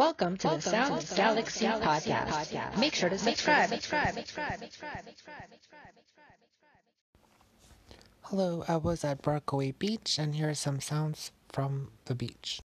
Welcome to the Sound Galaxy Podcast. Make sure to subscribe. Hello, I was at Rockaway Beach, and here are some sounds from the beach.